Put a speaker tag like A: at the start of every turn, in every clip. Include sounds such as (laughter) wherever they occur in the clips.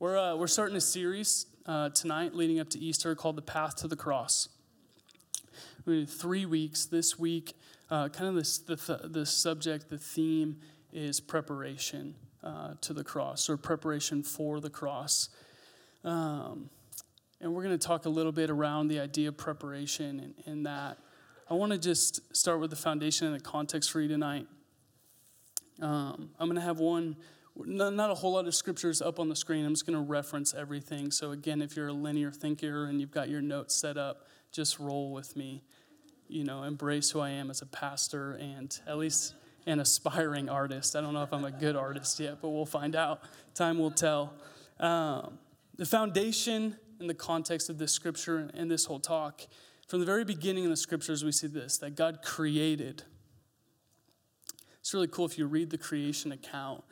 A: We're, uh, we're starting a series uh, tonight leading up to Easter called The Path to the Cross. We three weeks. This week, uh, kind of this, the, th- the subject, the theme is preparation uh, to the cross or preparation for the cross. Um, and we're going to talk a little bit around the idea of preparation and, and that. I want to just start with the foundation and the context for you tonight. Um, I'm going to have one not a whole lot of scriptures up on the screen. I'm just going to reference everything. So, again, if you're a linear thinker and you've got your notes set up, just roll with me. You know, embrace who I am as a pastor and at least an aspiring artist. I don't know if I'm a good artist yet, but we'll find out. Time will tell. Um, the foundation in the context of this scripture and this whole talk, from the very beginning in the scriptures, we see this that God created. It's really cool if you read the creation account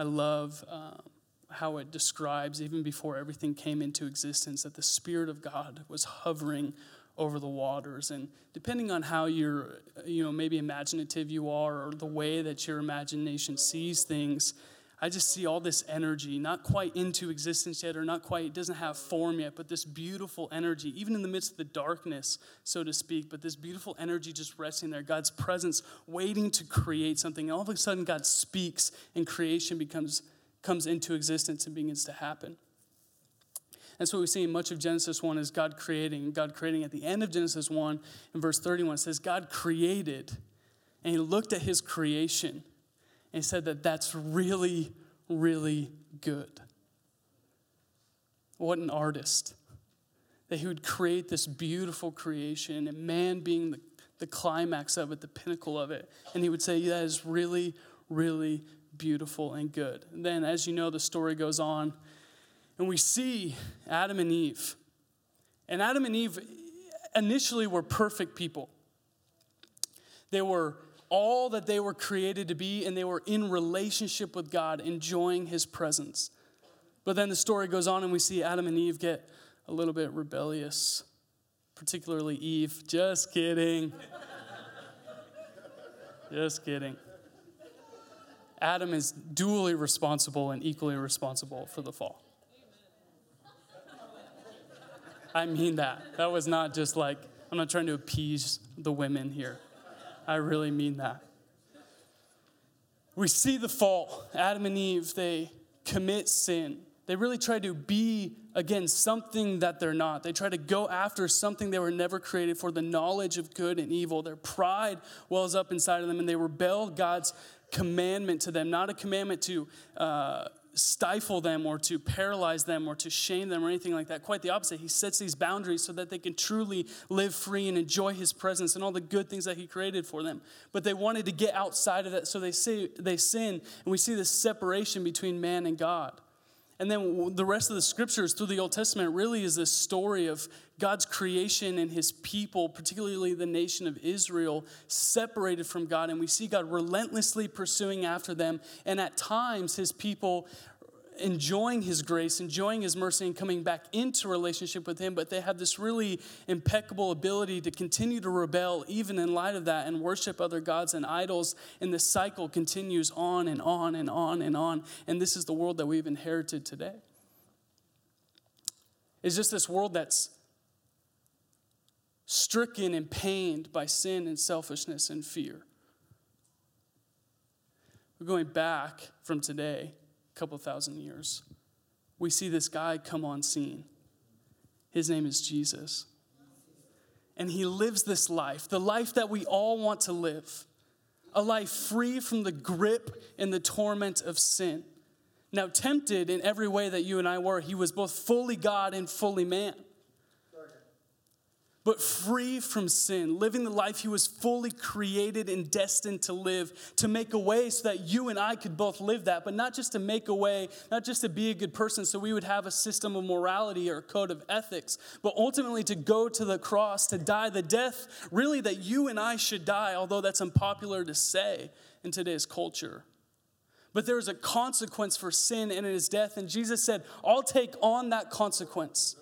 A: I love um, how it describes, even before everything came into existence, that the Spirit of God was hovering over the waters. And depending on how you're, you know, maybe imaginative you are or the way that your imagination sees things, I just see all this energy, not quite into existence yet, or not quite, it doesn't have form yet, but this beautiful energy, even in the midst of the darkness, so to speak, but this beautiful energy just resting there, God's presence waiting to create something. And all of a sudden, God speaks, and creation becomes, comes into existence and begins to happen. That's what we see in much of Genesis 1 is God creating. God creating at the end of Genesis 1, in verse 31, it says, God created, and he looked at his creation and he said that that's really, really good. What an artist. That he would create this beautiful creation and man being the, the climax of it, the pinnacle of it. And he would say, That is really, really beautiful and good. And then, as you know, the story goes on, and we see Adam and Eve. And Adam and Eve initially were perfect people. They were all that they were created to be, and they were in relationship with God, enjoying His presence. But then the story goes on, and we see Adam and Eve get a little bit rebellious, particularly Eve. Just kidding. Just kidding. Adam is duly responsible and equally responsible for the fall. I mean that. That was not just like, I'm not trying to appease the women here. I really mean that. We see the fall. Adam and Eve, they commit sin. They really try to be, again, something that they're not. They try to go after something they were never created for the knowledge of good and evil. Their pride wells up inside of them, and they rebel God's commandment to them, not a commandment to uh, stifle them or to paralyze them or to shame them or anything like that. Quite the opposite. He sets these boundaries so that they can truly live free and enjoy his presence and all the good things that he created for them. But they wanted to get outside of that, so they say they sin, and we see this separation between man and God. And then the rest of the scriptures through the Old Testament really is this story of God's creation and his people, particularly the nation of Israel, separated from God. And we see God relentlessly pursuing after them. And at times, his people enjoying his grace, enjoying his mercy, and coming back into relationship with him, but they have this really impeccable ability to continue to rebel even in light of that and worship other gods and idols. And the cycle continues on and on and on and on. And this is the world that we've inherited today. It's just this world that's stricken and pained by sin and selfishness and fear. We're going back from today couple thousand years, we see this guy come on scene. His name is Jesus. And he lives this life, the life that we all want to live, a life free from the grip and the torment of sin. Now, tempted in every way that you and I were, he was both fully God and fully man but free from sin, living the life he was fully created and destined to live, to make a way so that you and I could both live that, but not just to make a way, not just to be a good person so we would have a system of morality or a code of ethics, but ultimately to go to the cross, to die the death really that you and I should die, although that's unpopular to say in today's culture. But there is a consequence for sin and it is death, and Jesus said, I'll take on that consequence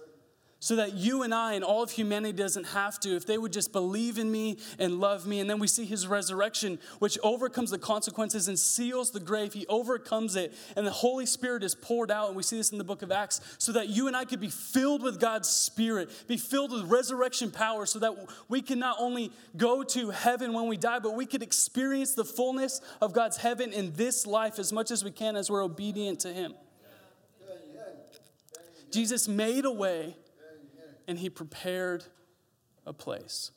A: so that you and I and all of humanity doesn't have to, if they would just believe in me and love me. And then we see his resurrection, which overcomes the consequences and seals the grave. He overcomes it, and the Holy Spirit is poured out. And we see this in the book of Acts, so that you and I could be filled with God's Spirit, be filled with resurrection power, so that we can not only go to heaven when we die, but we could experience the fullness of God's heaven in this life as much as we can as we're obedient to him. Jesus made a way and he prepared a place.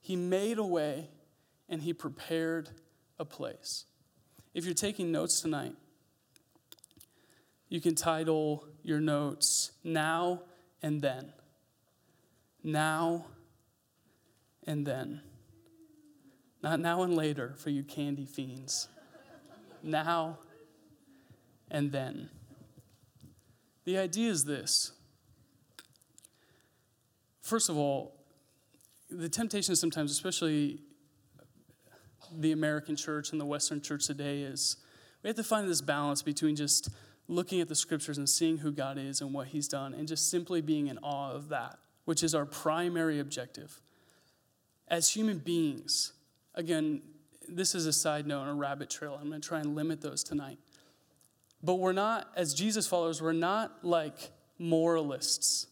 A: He made a way and he prepared a place. If you're taking notes tonight, you can title your notes Now and Then. Now and Then. Not now and later for you candy fiends. now and then. The idea is this First of all, the temptation sometimes, especially the American church and the Western church today, is we have to find this balance between just looking at the scriptures and seeing who God is and what He's done, and just simply being in awe of that, which is our primary objective. As human beings, again, this is a side note, and a rabbit trail. I'm going to try and limit those tonight. But we're not, as Jesus followers, we're not like moralists.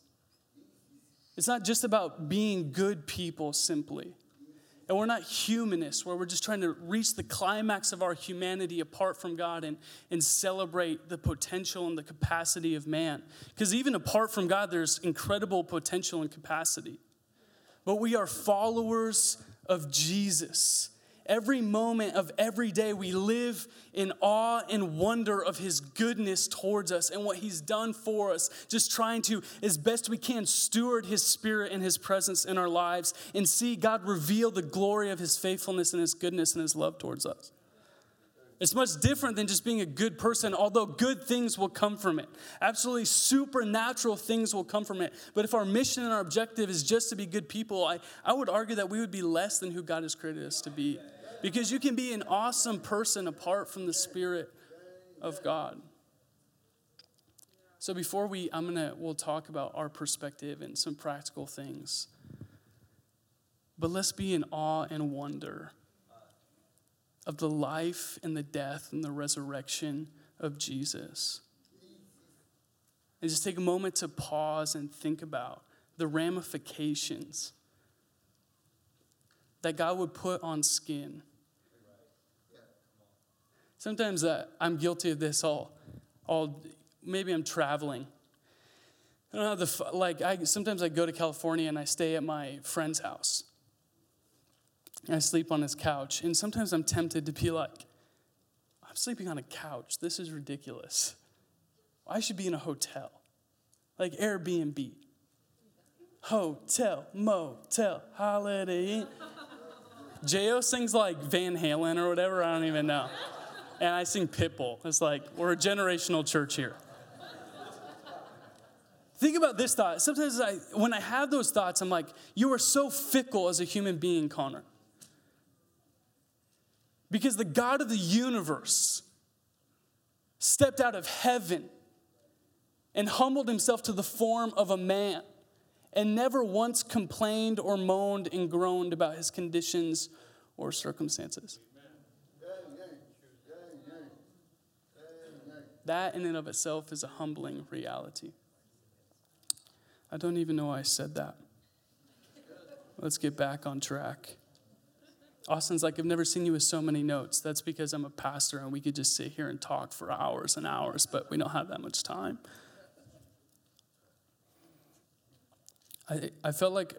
A: It's not just about being good people simply. And we're not humanists where we're just trying to reach the climax of our humanity apart from God and, and celebrate the potential and the capacity of man. Because even apart from God, there's incredible potential and capacity. But we are followers of Jesus. Every moment of every day, we live in awe and wonder of His goodness towards us and what He's done for us. Just trying to, as best we can, steward His Spirit and His presence in our lives and see God reveal the glory of His faithfulness and His goodness and His love towards us. It's much different than just being a good person, although good things will come from it. Absolutely supernatural things will come from it. But if our mission and our objective is just to be good people, I, I would argue that we would be less than who God has created us to be. Because you can be an awesome person apart from the Spirit of God. So before we, I'm gonna, we'll talk about our perspective and some practical things. But let's be in awe and wonder of the life and the death and the resurrection of Jesus. And just take a moment to pause and think about the ramifications that God would put on skin Sometimes uh, I'm guilty of this. All, all maybe I'm traveling. I don't have the like. I sometimes I go to California and I stay at my friend's house. I sleep on his couch, and sometimes I'm tempted to be like, I'm sleeping on a couch. This is ridiculous. I should be in a hotel, like Airbnb. Hotel, motel, holiday. Jo sings like Van Halen or whatever. I don't even know and I sing Pitbull. It's like, we're a generational church here. Think about this thought. Sometimes I, when I have those thoughts, I'm like, you are so fickle as a human being, Connor. Because the God of the universe stepped out of heaven and humbled himself to the form of a man and never once complained or moaned and groaned about his conditions or circumstances. That in and of itself is a humbling reality. I don't even know why I said that. Let's get back on track. Austin's like, I've never seen you with so many notes. That's because I'm a pastor and we could just sit here and talk for hours and hours, but we don't have that much time. I, I felt like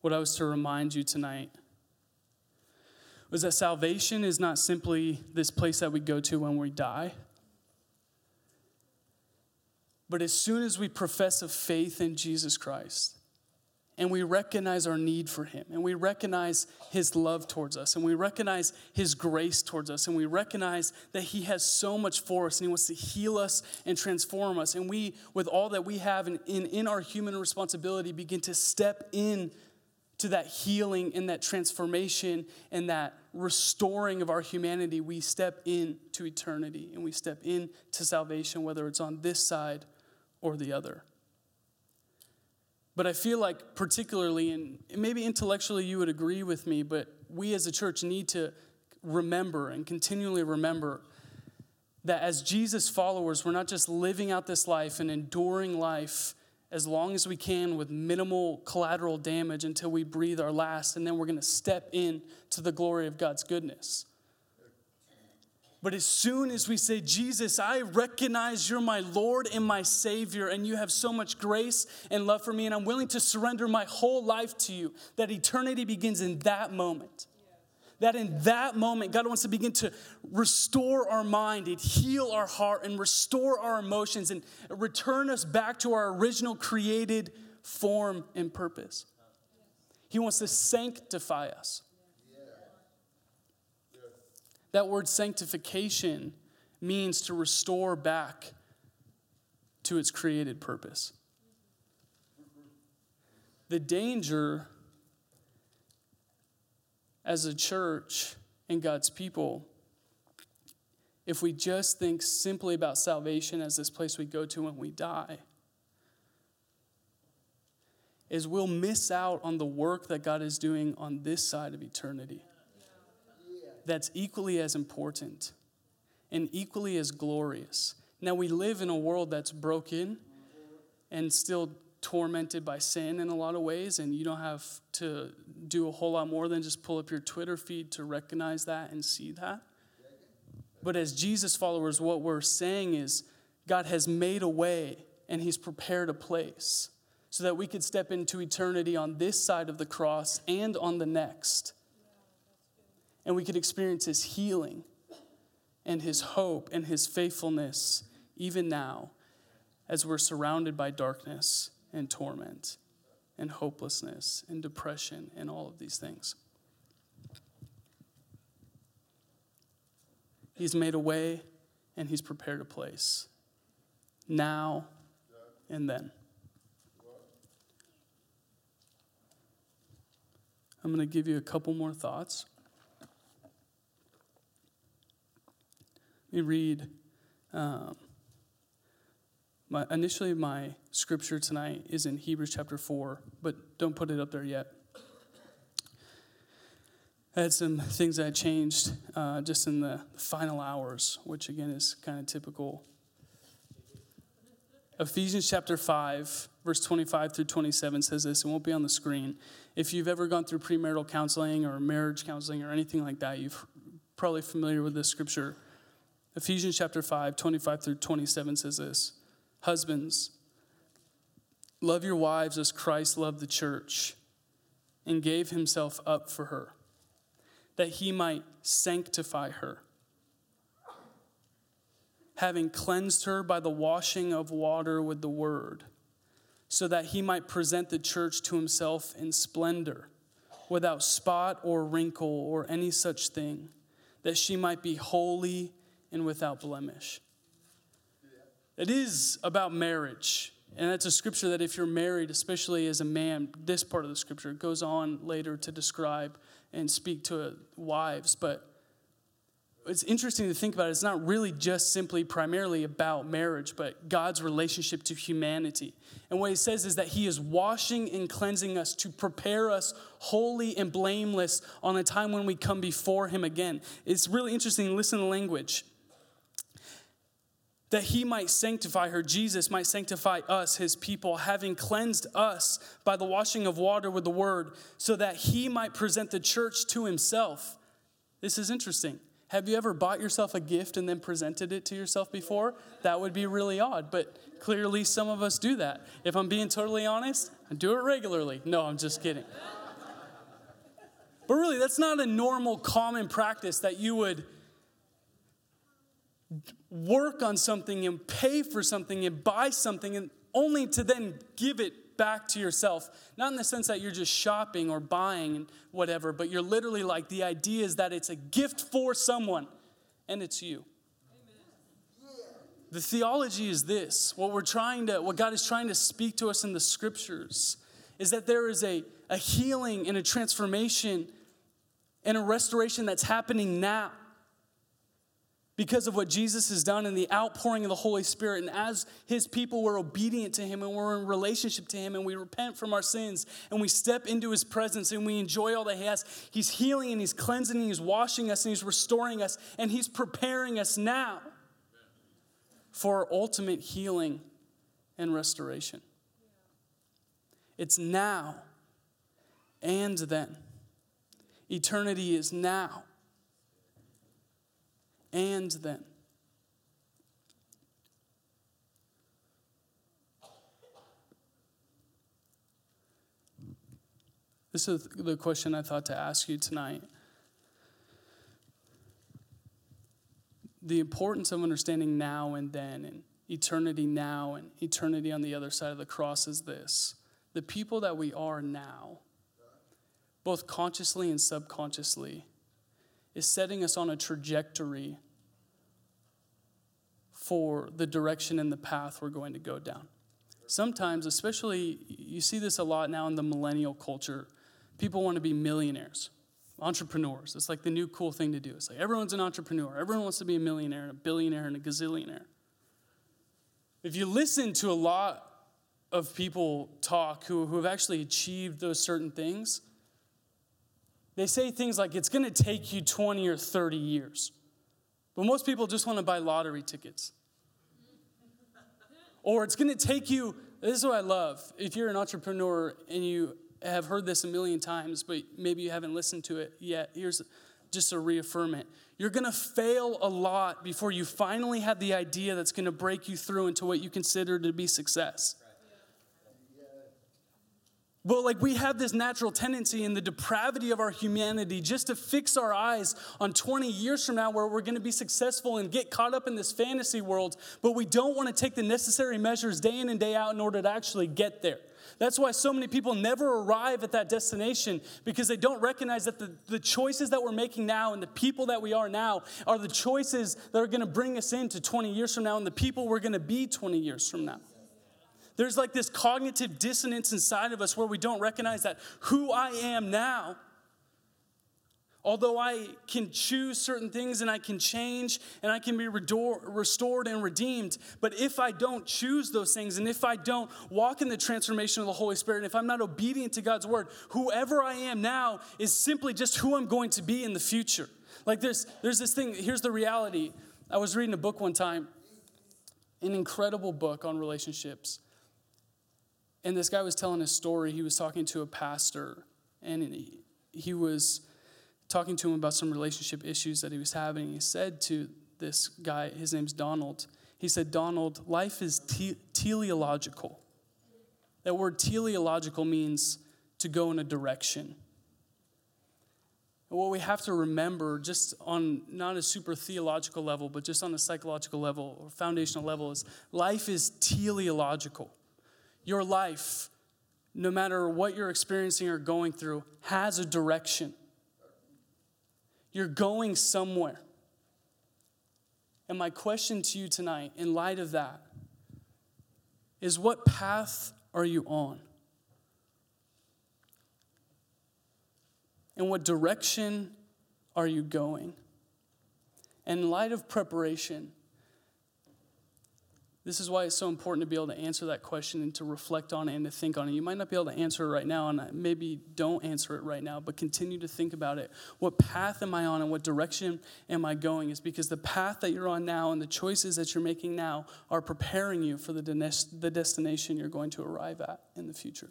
A: what I was to remind you tonight was that salvation is not simply this place that we go to when we die. But as soon as we profess a faith in Jesus Christ, and we recognize our need for Him, and we recognize His love towards us, and we recognize His grace towards us, and we recognize that He has so much for us, and He wants to heal us and transform us, and we, with all that we have in, in, in our human responsibility, begin to step in to that healing and that transformation and that restoring of our humanity, we step into eternity and we step into salvation, whether it's on this side or the other. But I feel like, particularly, and maybe intellectually you would agree with me, but we as a church need to remember and continually remember that as Jesus followers, we're not just living out this life and enduring life as long as we can with minimal collateral damage until we breathe our last, and then we're going to step in to the glory of God's goodness. But as soon as we say, Jesus, I recognize you're my Lord and my Savior, and you have so much grace and love for me, and I'm willing to surrender my whole life to you, that eternity begins in that moment. That in that moment, God wants to begin to restore our mind and heal our heart and restore our emotions and return us back to our original created form and purpose. He wants to sanctify us. That word sanctification means to restore back to its created purpose. The danger as a church and God's people, if we just think simply about salvation as this place we go to when we die, is we'll miss out on the work that God is doing on this side of eternity that's equally as important and equally as glorious. Now, we live in a world that's broken and still tormented by sin in a lot of ways, and you don't have to do a whole lot more than just pull up your Twitter feed to recognize that and see that. But as Jesus followers, what we're saying is God has made a way and He's prepared a place so that we could step into eternity on this side of the cross and on the next and we could experience His healing and His hope and His faithfulness even now as we're surrounded by darkness and torment and hopelessness and depression and all of these things. He's made a way and He's prepared a place now and then. I'm going to give you a couple more thoughts. Let me read. Um, my, initially, my scripture tonight is in Hebrews chapter 4, but don't put it up there yet. I had some things I changed uh, just in the final hours, which again is kind of typical. Ephesians chapter 5, verse 25 through 27 says this. It won't be on the screen. If you've ever gone through premarital counseling or marriage counseling or anything like that, you're probably familiar with this scripture. Ephesians chapter 5, 25 through 27 says this Husbands, love your wives as Christ loved the church and gave himself up for her, that he might sanctify her, having cleansed her by the washing of water with the word, so that he might present the church to himself in splendor, without spot or wrinkle or any such thing, that she might be holy and without blemish. It is about marriage. And that's a scripture that if you're married, especially as a man, this part of the scripture goes on later to describe and speak to wives. But it's interesting to think about it. It's not really just simply primarily about marriage, but God's relationship to humanity. And what he says is that he is washing and cleansing us to prepare us holy and blameless on a time when we come before him again. It's really interesting. Listen to the language that he might sanctify her, Jesus might sanctify us, his people, having cleansed us by the washing of water with the word, so that he might present the church to himself. This is interesting. Have you ever bought yourself a gift and then presented it to yourself before? That would be really odd, but clearly some of us do that. If I'm being totally honest, I do it regularly. No, I'm just kidding. But really, that's not a normal, common practice that you would work on something and pay for something and buy something and only to then give it back to yourself. Not in the sense that you're just shopping or buying and whatever, but you're literally like the idea is that it's a gift for someone and it's you. The theology is this what we're trying to, what God is trying to speak to us in the scriptures is that there is a, a healing and a transformation and a restoration that's happening now because of what Jesus has done and the outpouring of the Holy Spirit. And as his people were obedient to him and we're in relationship to him and we repent from our sins and we step into his presence and we enjoy all that he has, he's healing and he's cleansing and he's washing us and he's restoring us and he's preparing us now for ultimate healing and restoration. It's now and then. Eternity is now and then. This is the question I thought to ask you tonight. The importance of understanding now and then, and eternity now and eternity on the other side of the cross is this the people that we are now, both consciously and subconsciously, is setting us on a trajectory for the direction and the path we're going to go down. Sometimes, especially, you see this a lot now in the millennial culture. People want to be millionaires, entrepreneurs. It's like the new cool thing to do. It's like everyone's an entrepreneur. Everyone wants to be a millionaire and a billionaire and a gazillionaire. If you listen to a lot of people talk who, who have actually achieved those certain things, they say things like it's going to take you 20 or 30 years. But most people just want to buy lottery tickets. Or it's going to take you, this is what I love. If you're an entrepreneur and you have heard this a million times, but maybe you haven't listened to it yet, here's just a reaffirm it. You're going to fail a lot before you finally have the idea that's going to break you through into what you consider to be success. But like we have this natural tendency in the depravity of our humanity just to fix our eyes on 20 years from now where we're going to be successful and get caught up in this fantasy world, but we don't want to take the necessary measures day in and day out in order to actually get there. That's why so many people never arrive at that destination because they don't recognize that the, the choices that we're making now and the people that we are now are the choices that are going to bring us into 20 years from now and the people we're going to be 20 years from now. There's like this cognitive dissonance inside of us where we don't recognize that who I am now, although I can choose certain things and I can change and I can be restored and redeemed, but if I don't choose those things and if I don't walk in the transformation of the Holy Spirit, and if I'm not obedient to God's word, whoever I am now is simply just who I'm going to be in the future. Like there's, there's this thing, here's the reality. I was reading a book one time, an incredible book on relationships. And this guy was telling a story. He was talking to a pastor, and he, was talking to him about some relationship issues that he was having. He said to this guy, his name's Donald, he said, Donald, life is te- teleological. That word teleological means to go in a direction. What we have to remember, just on not a super theological level, but just on a psychological level or foundational level, is life is teleological. Your life, no matter what you're experiencing or going through, has a direction. You're going somewhere. And my question to you tonight, in light of that, is what path are you on? And what direction are you going? In light of preparation, this is why it's so important to be able to answer that question and to reflect on it and to think on it. You might not be able to answer it right now, and maybe don't answer it right now, but continue to think about it. What path am I on and what direction am I going? Is because the path that you're on now and the choices that you're making now are preparing you for the, the destination you're going to arrive at in the future.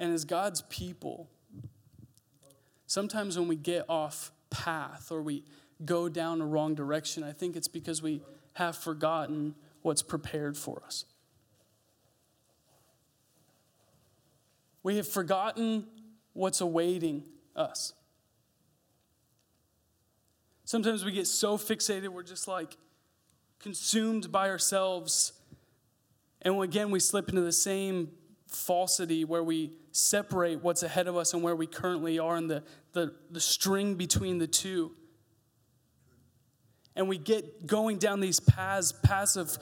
A: And as God's people, sometimes when we get off path or we go down a wrong direction. I think it's because we have forgotten what's prepared for us. We have forgotten what's awaiting us. Sometimes we get so fixated, we're just like consumed by ourselves. And again, we slip into the same falsity where we separate what's ahead of us and where we currently are and the, the, the string between the two and we get going down these paths, paths of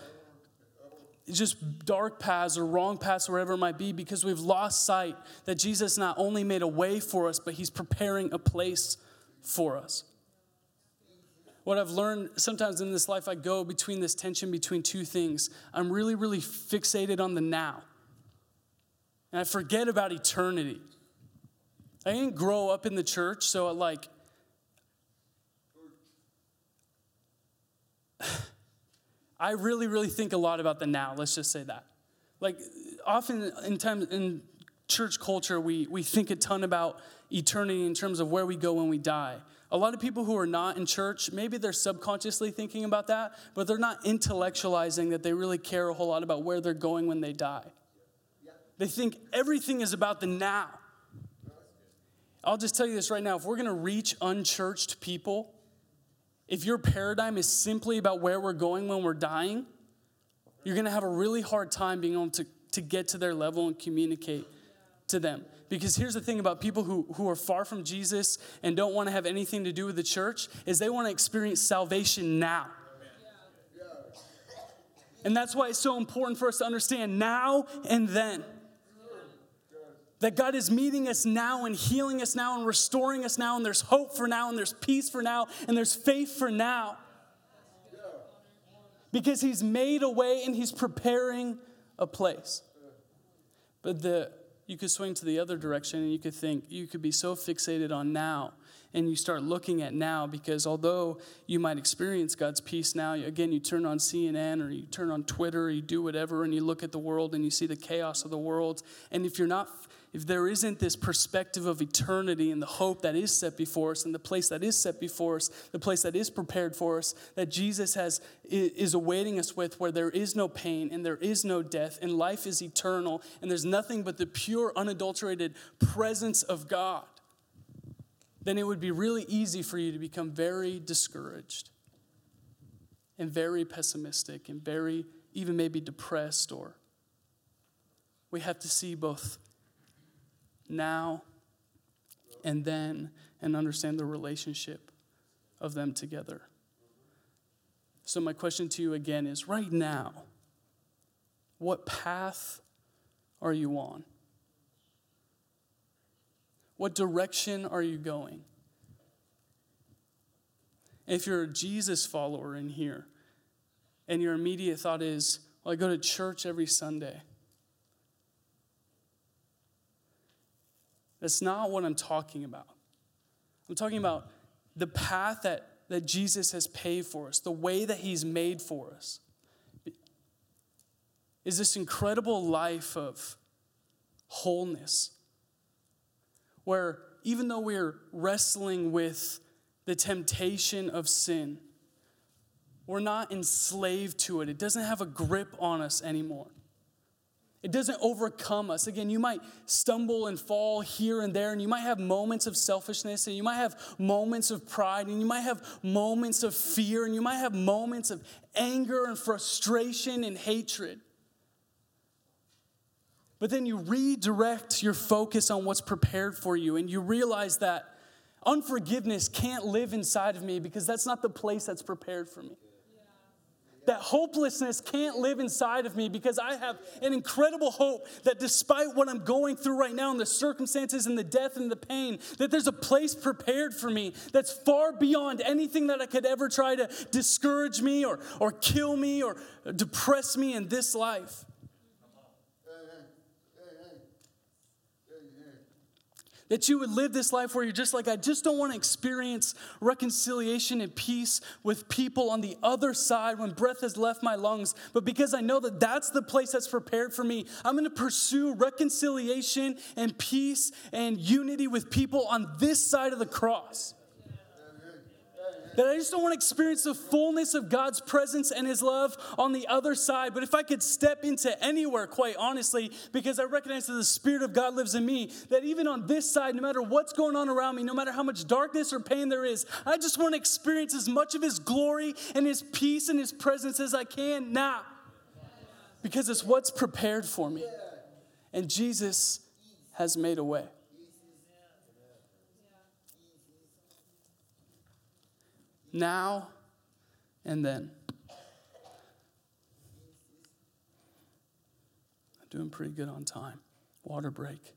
A: just dark paths or wrong paths, wherever it might be, because we've lost sight that Jesus not only made a way for us, but he's preparing a place for us. What I've learned sometimes in this life, I go between this tension between two things. I'm really, really fixated on the now, and I forget about eternity. I didn't grow up in the church, so I like, I really, really think a lot about the now. Let's just say that. Like, often in times in church culture, we, we think a ton about eternity in terms of where we go when we die. A lot of people who are not in church, maybe they're subconsciously thinking about that, but they're not intellectualizing that they really care a whole lot about where they're going when they die. They think everything is about the now. I'll just tell you this right now if we're going to reach unchurched people, if your paradigm is simply about where we're going when we're dying, you're going to have a really hard time being able to, to get to their level and communicate to them. Because here's the thing about people who, who are far from Jesus and don't want to have anything to do with the church is they want to experience salvation now. And that's why it's so important for us to understand now and then. That God is meeting us now and healing us now and restoring us now, and there's hope for now, and there's peace for now, and there's faith for now. Because He's made a way and He's preparing a place. But the you could swing to the other direction and you could think you could be so fixated on now and you start looking at now because although you might experience God's peace now, again, you turn on CNN or you turn on Twitter or you do whatever and you look at the world and you see the chaos of the world. And if you're not if there isn't this perspective of eternity and the hope that is set before us and the place that is set before us, the place that is prepared for us, that Jesus has is awaiting us with where there is no pain and there is no death and life is eternal and there's nothing but the pure unadulterated presence of God, then it would be really easy for you to become very discouraged and very pessimistic and very even maybe depressed or we have to see both now and then and understand the relationship of them together. So, my question to you again is right now, what path are you on? What direction are you going? If you're a Jesus follower in here, and your immediate thought is, well, I go to church every Sunday. That's not what I'm talking about. I'm talking about the path that, that Jesus has paved for us, the way that He's made for us. Is this incredible life of wholeness where even though we're wrestling with the temptation of sin, we're not enslaved to it. It doesn't have a grip on us anymore. It doesn't overcome us. Again, you might stumble and fall here and there, and you might have moments of selfishness, and you might have moments of pride, and you might have moments of fear, and you might have moments of anger and frustration and hatred. But then you redirect your focus on what's prepared for you, and you realize that unforgiveness can't live inside of me because that's not the place that's prepared for me. That hopelessness can't live inside of me because I have an incredible hope that despite what I'm going through right now and the circumstances and the death and the pain, that there's a place prepared for me that's far beyond anything that I could ever try to discourage me or, or kill me or depress me in this life. That you would live this life where you're just like, I just don't want to experience reconciliation and peace with people on the other side when breath has left my lungs. But because I know that that's the place that's prepared for me, I'm going to pursue reconciliation and peace and unity with people on this side of the cross. That I just don't want to experience the fullness of God's presence and His love on the other side. But if I could step into anywhere, quite honestly, because I recognize that the Spirit of God lives in me, that even on this side, no matter what's going on around me, no matter how much darkness or pain there is, I just want to experience as much of His glory and His peace and His presence as I can now. Because it's what's prepared for me. And Jesus has made a way. now and then. I'm doing pretty good on time. Water break.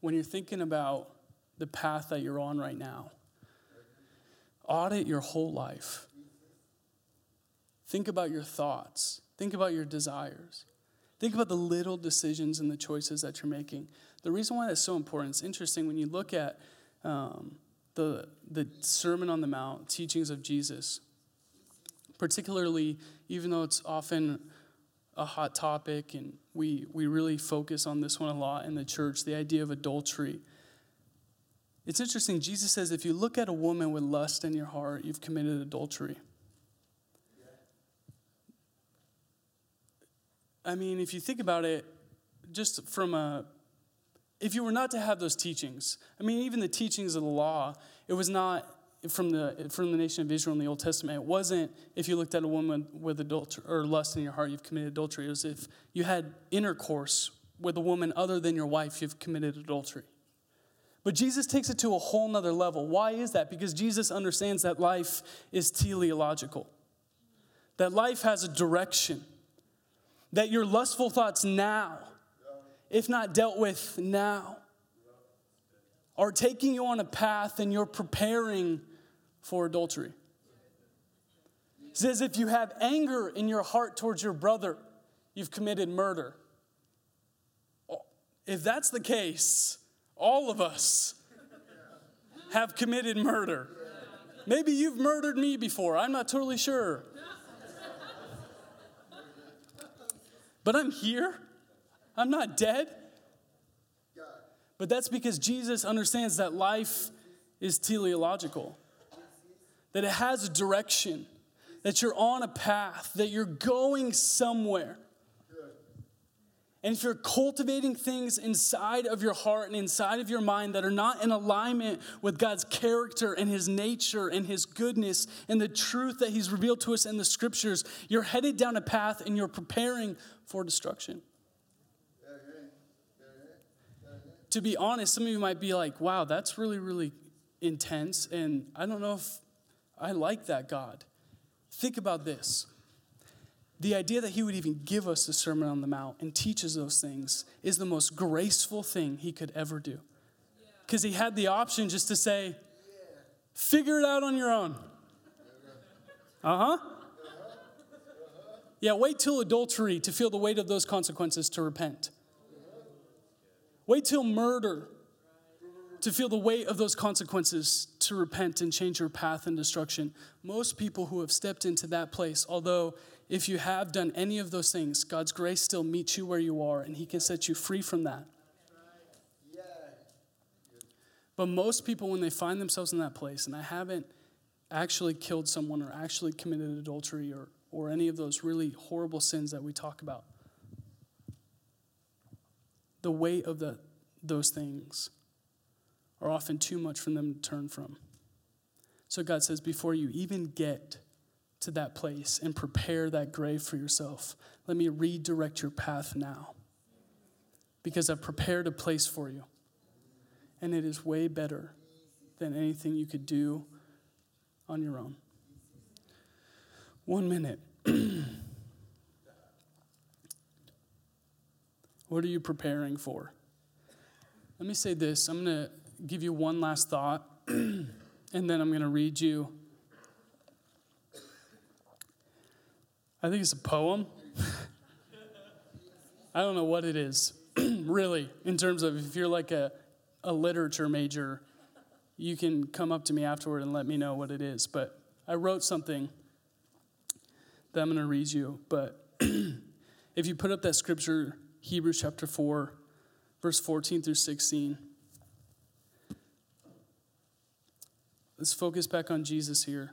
A: when you're thinking about the path that you're on right now, audit your whole life. Think about your thoughts. Think about your desires. Think about the little decisions and the choices that you're making. The reason why that's so important, it's interesting when you look at um, the, the Sermon on the Mount, teachings of Jesus, particularly, even though it's often a hot topic and we, we really focus on this one a lot in the church, the idea of adultery. It's interesting, Jesus says if you look at a woman with lust in your heart, you've committed adultery. I mean, if you think about it, just from a, if you were not to have those teachings, I mean, even the teachings of the law, it was not from the from the nation of Israel in the Old Testament. It wasn't if you looked at a woman with adultery or lust in your heart, you've committed adultery. It was if you had intercourse with a woman other than your wife, you've committed adultery. But Jesus takes it to a whole nother level. Why is that? Because Jesus understands that life is teleological, that life has a direction that your lustful thoughts now, if not dealt with now, are taking you on a path and you're preparing for adultery. He says, if you have anger in your heart towards your brother, you've committed murder. If that's the case, all of us have committed murder. Maybe you've murdered me before, I'm not totally sure. But I'm here. I'm not dead. But that's because Jesus understands that life is teleological, that it has a direction, that you're on a path, that you're going somewhere. And if you're cultivating things inside of your heart and inside of your mind that are not in alignment with God's character and His nature and His goodness and the truth that He's revealed to us in the scriptures, you're headed down a path and you're preparing for destruction. To be honest, some of you might be like, wow, that's really, really intense. And I don't know if I like that God. Think about this the idea that he would even give us the Sermon on the Mount and teach us those things is the most graceful thing he could ever do. Because he had the option just to say, figure it out on your own. Uh huh. Yeah, wait till adultery to feel the weight of those consequences to repent. Wait till murder to feel the weight of those consequences to repent and change your path and destruction. Most people who have stepped into that place, although if you have done any of those things, God's grace still meets you where you are and He can set you free from that. But most people, when they find themselves in that place, and I haven't actually killed someone or actually committed adultery or, or any of those really horrible sins that we talk about, the weight of the, those things are often too much for them to turn from. So God says, before you even get to that place and prepare that grave for yourself. Let me redirect your path now because I've prepared a place for you. And it is way better than anything you could do on your own. One minute. (clears throat) what are you preparing for? Let me say this I'm going to give you one last thought, (clears throat) and then I'm going to read you I think it's a poem. (laughs) I don't know what it is, (clears throat) really, in terms of if you're like a, a literature major, you can come up to me afterward and let me know what it is. But I wrote something that I'm going to read you. But (clears throat) if you put up that scripture, Hebrews chapter 4, verse 14 through 16, let's focus back on Jesus here.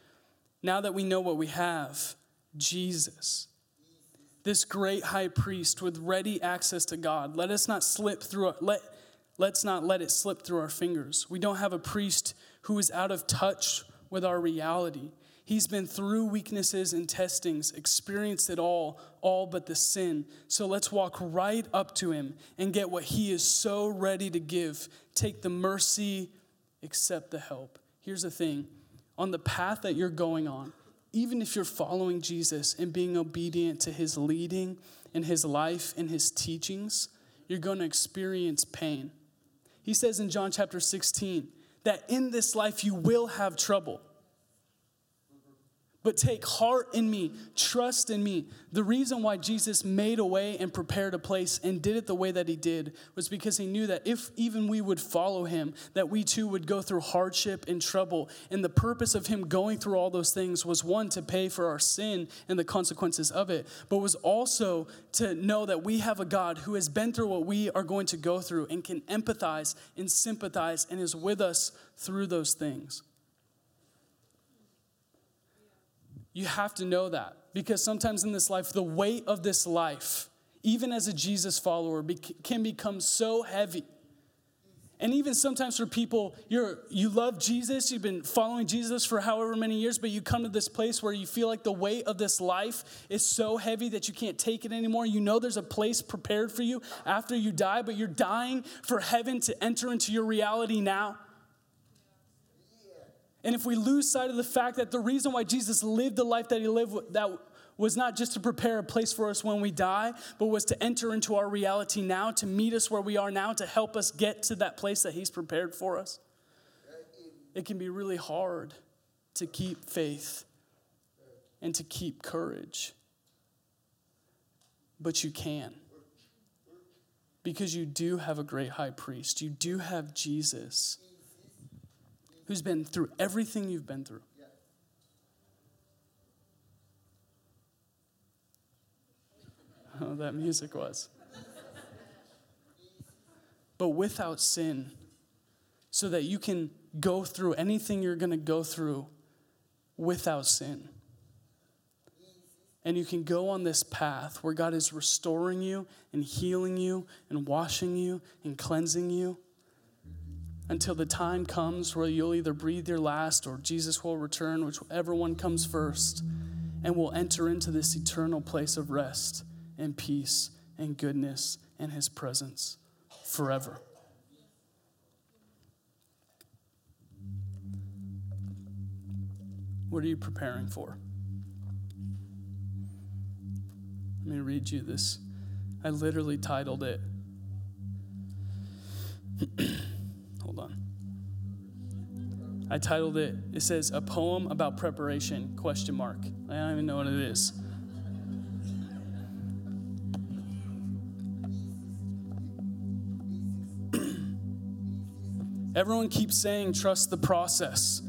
A: Now that we know what we have, Jesus, this great high priest with ready access to God, let us not slip through, let, let's not let it slip through our fingers. We don't have a priest who is out of touch with our reality. He's been through weaknesses and testings, experienced it all, all but the sin. So let's walk right up to him and get what he is so ready to give. Take the mercy, accept the help. Here's the thing on the path that you're going on, even if you're following Jesus and being obedient to his leading in his life and his teachings, you're going to experience pain. He says in John chapter 16 that in this life you will have trouble. But take heart in me, trust in me. The reason why Jesus made a way and prepared a place and did it the way that he did was because he knew that if even we would follow him, that we too would go through hardship and trouble. And the purpose of him going through all those things was one, to pay for our sin and the consequences of it, but was also to know that we have a God who has been through what we are going to go through and can empathize and sympathize and is with us through those things. You have to know that because sometimes in this life, the weight of this life, even as a Jesus follower, can become so heavy. And even sometimes for people, you're, you love Jesus, you've been following Jesus for however many years, but you come to this place where you feel like the weight of this life is so heavy that you can't take it anymore. You know there's a place prepared for you after you die, but you're dying for heaven to enter into your reality now. And if we lose sight of the fact that the reason why Jesus lived the life that he lived, that was not just to prepare a place for us when we die, but was to enter into our reality now, to meet us where we are now, to help us get to that place that he's prepared for us. It can be really hard to keep faith and to keep courage. But you can. Because you do have a great high priest. You do have Jesus who's been through everything you've been through. Oh, that music was. but without sin, so that you can go through anything you're going to go through without sin. And you can go on this path where God is restoring you and healing you and washing you and cleansing you until the time comes where you'll either breathe your last or Jesus will return, whichever one comes first, and we'll enter into this eternal place of rest and peace and goodness and His presence forever. What are you preparing for? Let me read you this. I literally titled it. (clears throat) I titled it, it says, A Poem About Preparation, question mark. I don't even know what it is. (clears throat) Everyone keeps saying, trust the process.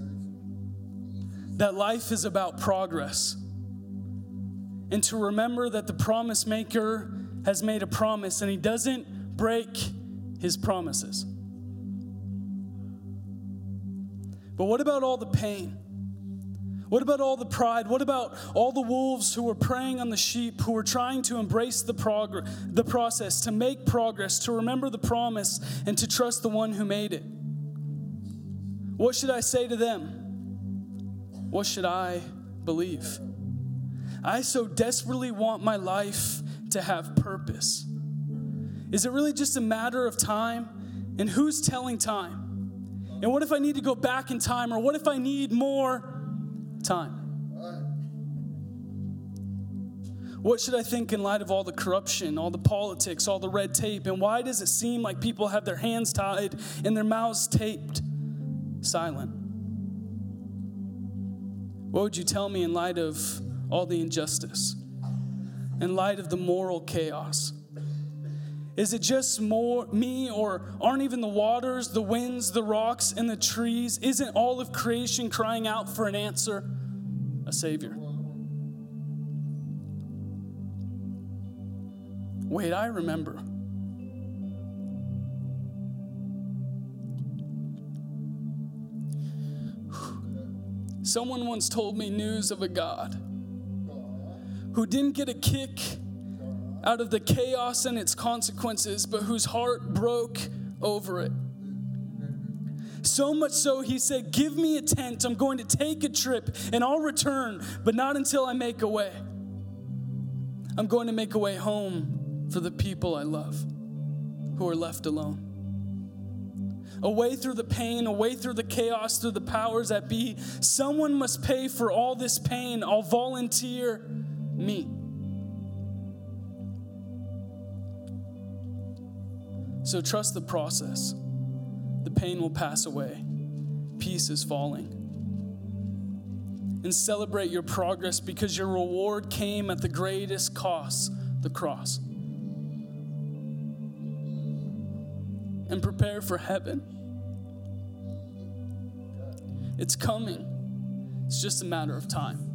A: That life is about progress. And to remember that the promise maker has made a promise and he doesn't break his promises. But what about all the pain? What about all the pride? What about all the wolves who were preying on the sheep, who were trying to embrace the, prog- the process, to make progress, to remember the promise, and to trust the one who made it? What should I say to them? What should I believe? I so desperately want my life to have purpose. Is it really just a matter of time? And who's telling time? And what if I need to go back in time? Or what if I need more time? What should I think in light of all the corruption, all the politics, all the red tape? And why does it seem like people have their hands tied and their mouths taped silent? What would you tell me in light of all the injustice, in light of the moral chaos? Is it just more me, or aren't even the waters, the winds, the rocks, and the trees? Isn't all of creation crying out for an answer? A Savior. Wait, I remember. Someone once told me news of a God who didn't get a kick out of the chaos and its consequences, but whose heart broke over it. So much so, he said, Give me a tent. I'm going to take a trip and I'll return, but not until I make a way. I'm going to make a way home for the people I love who are left alone. Away through the pain, away through the chaos, through the powers that be. Someone must pay for all this pain. I'll volunteer me. So trust the process. The pain will pass away, peace is falling. And celebrate your progress because your reward came at the greatest cost the cross. And prepare for heaven. It's coming, it's just a matter of time.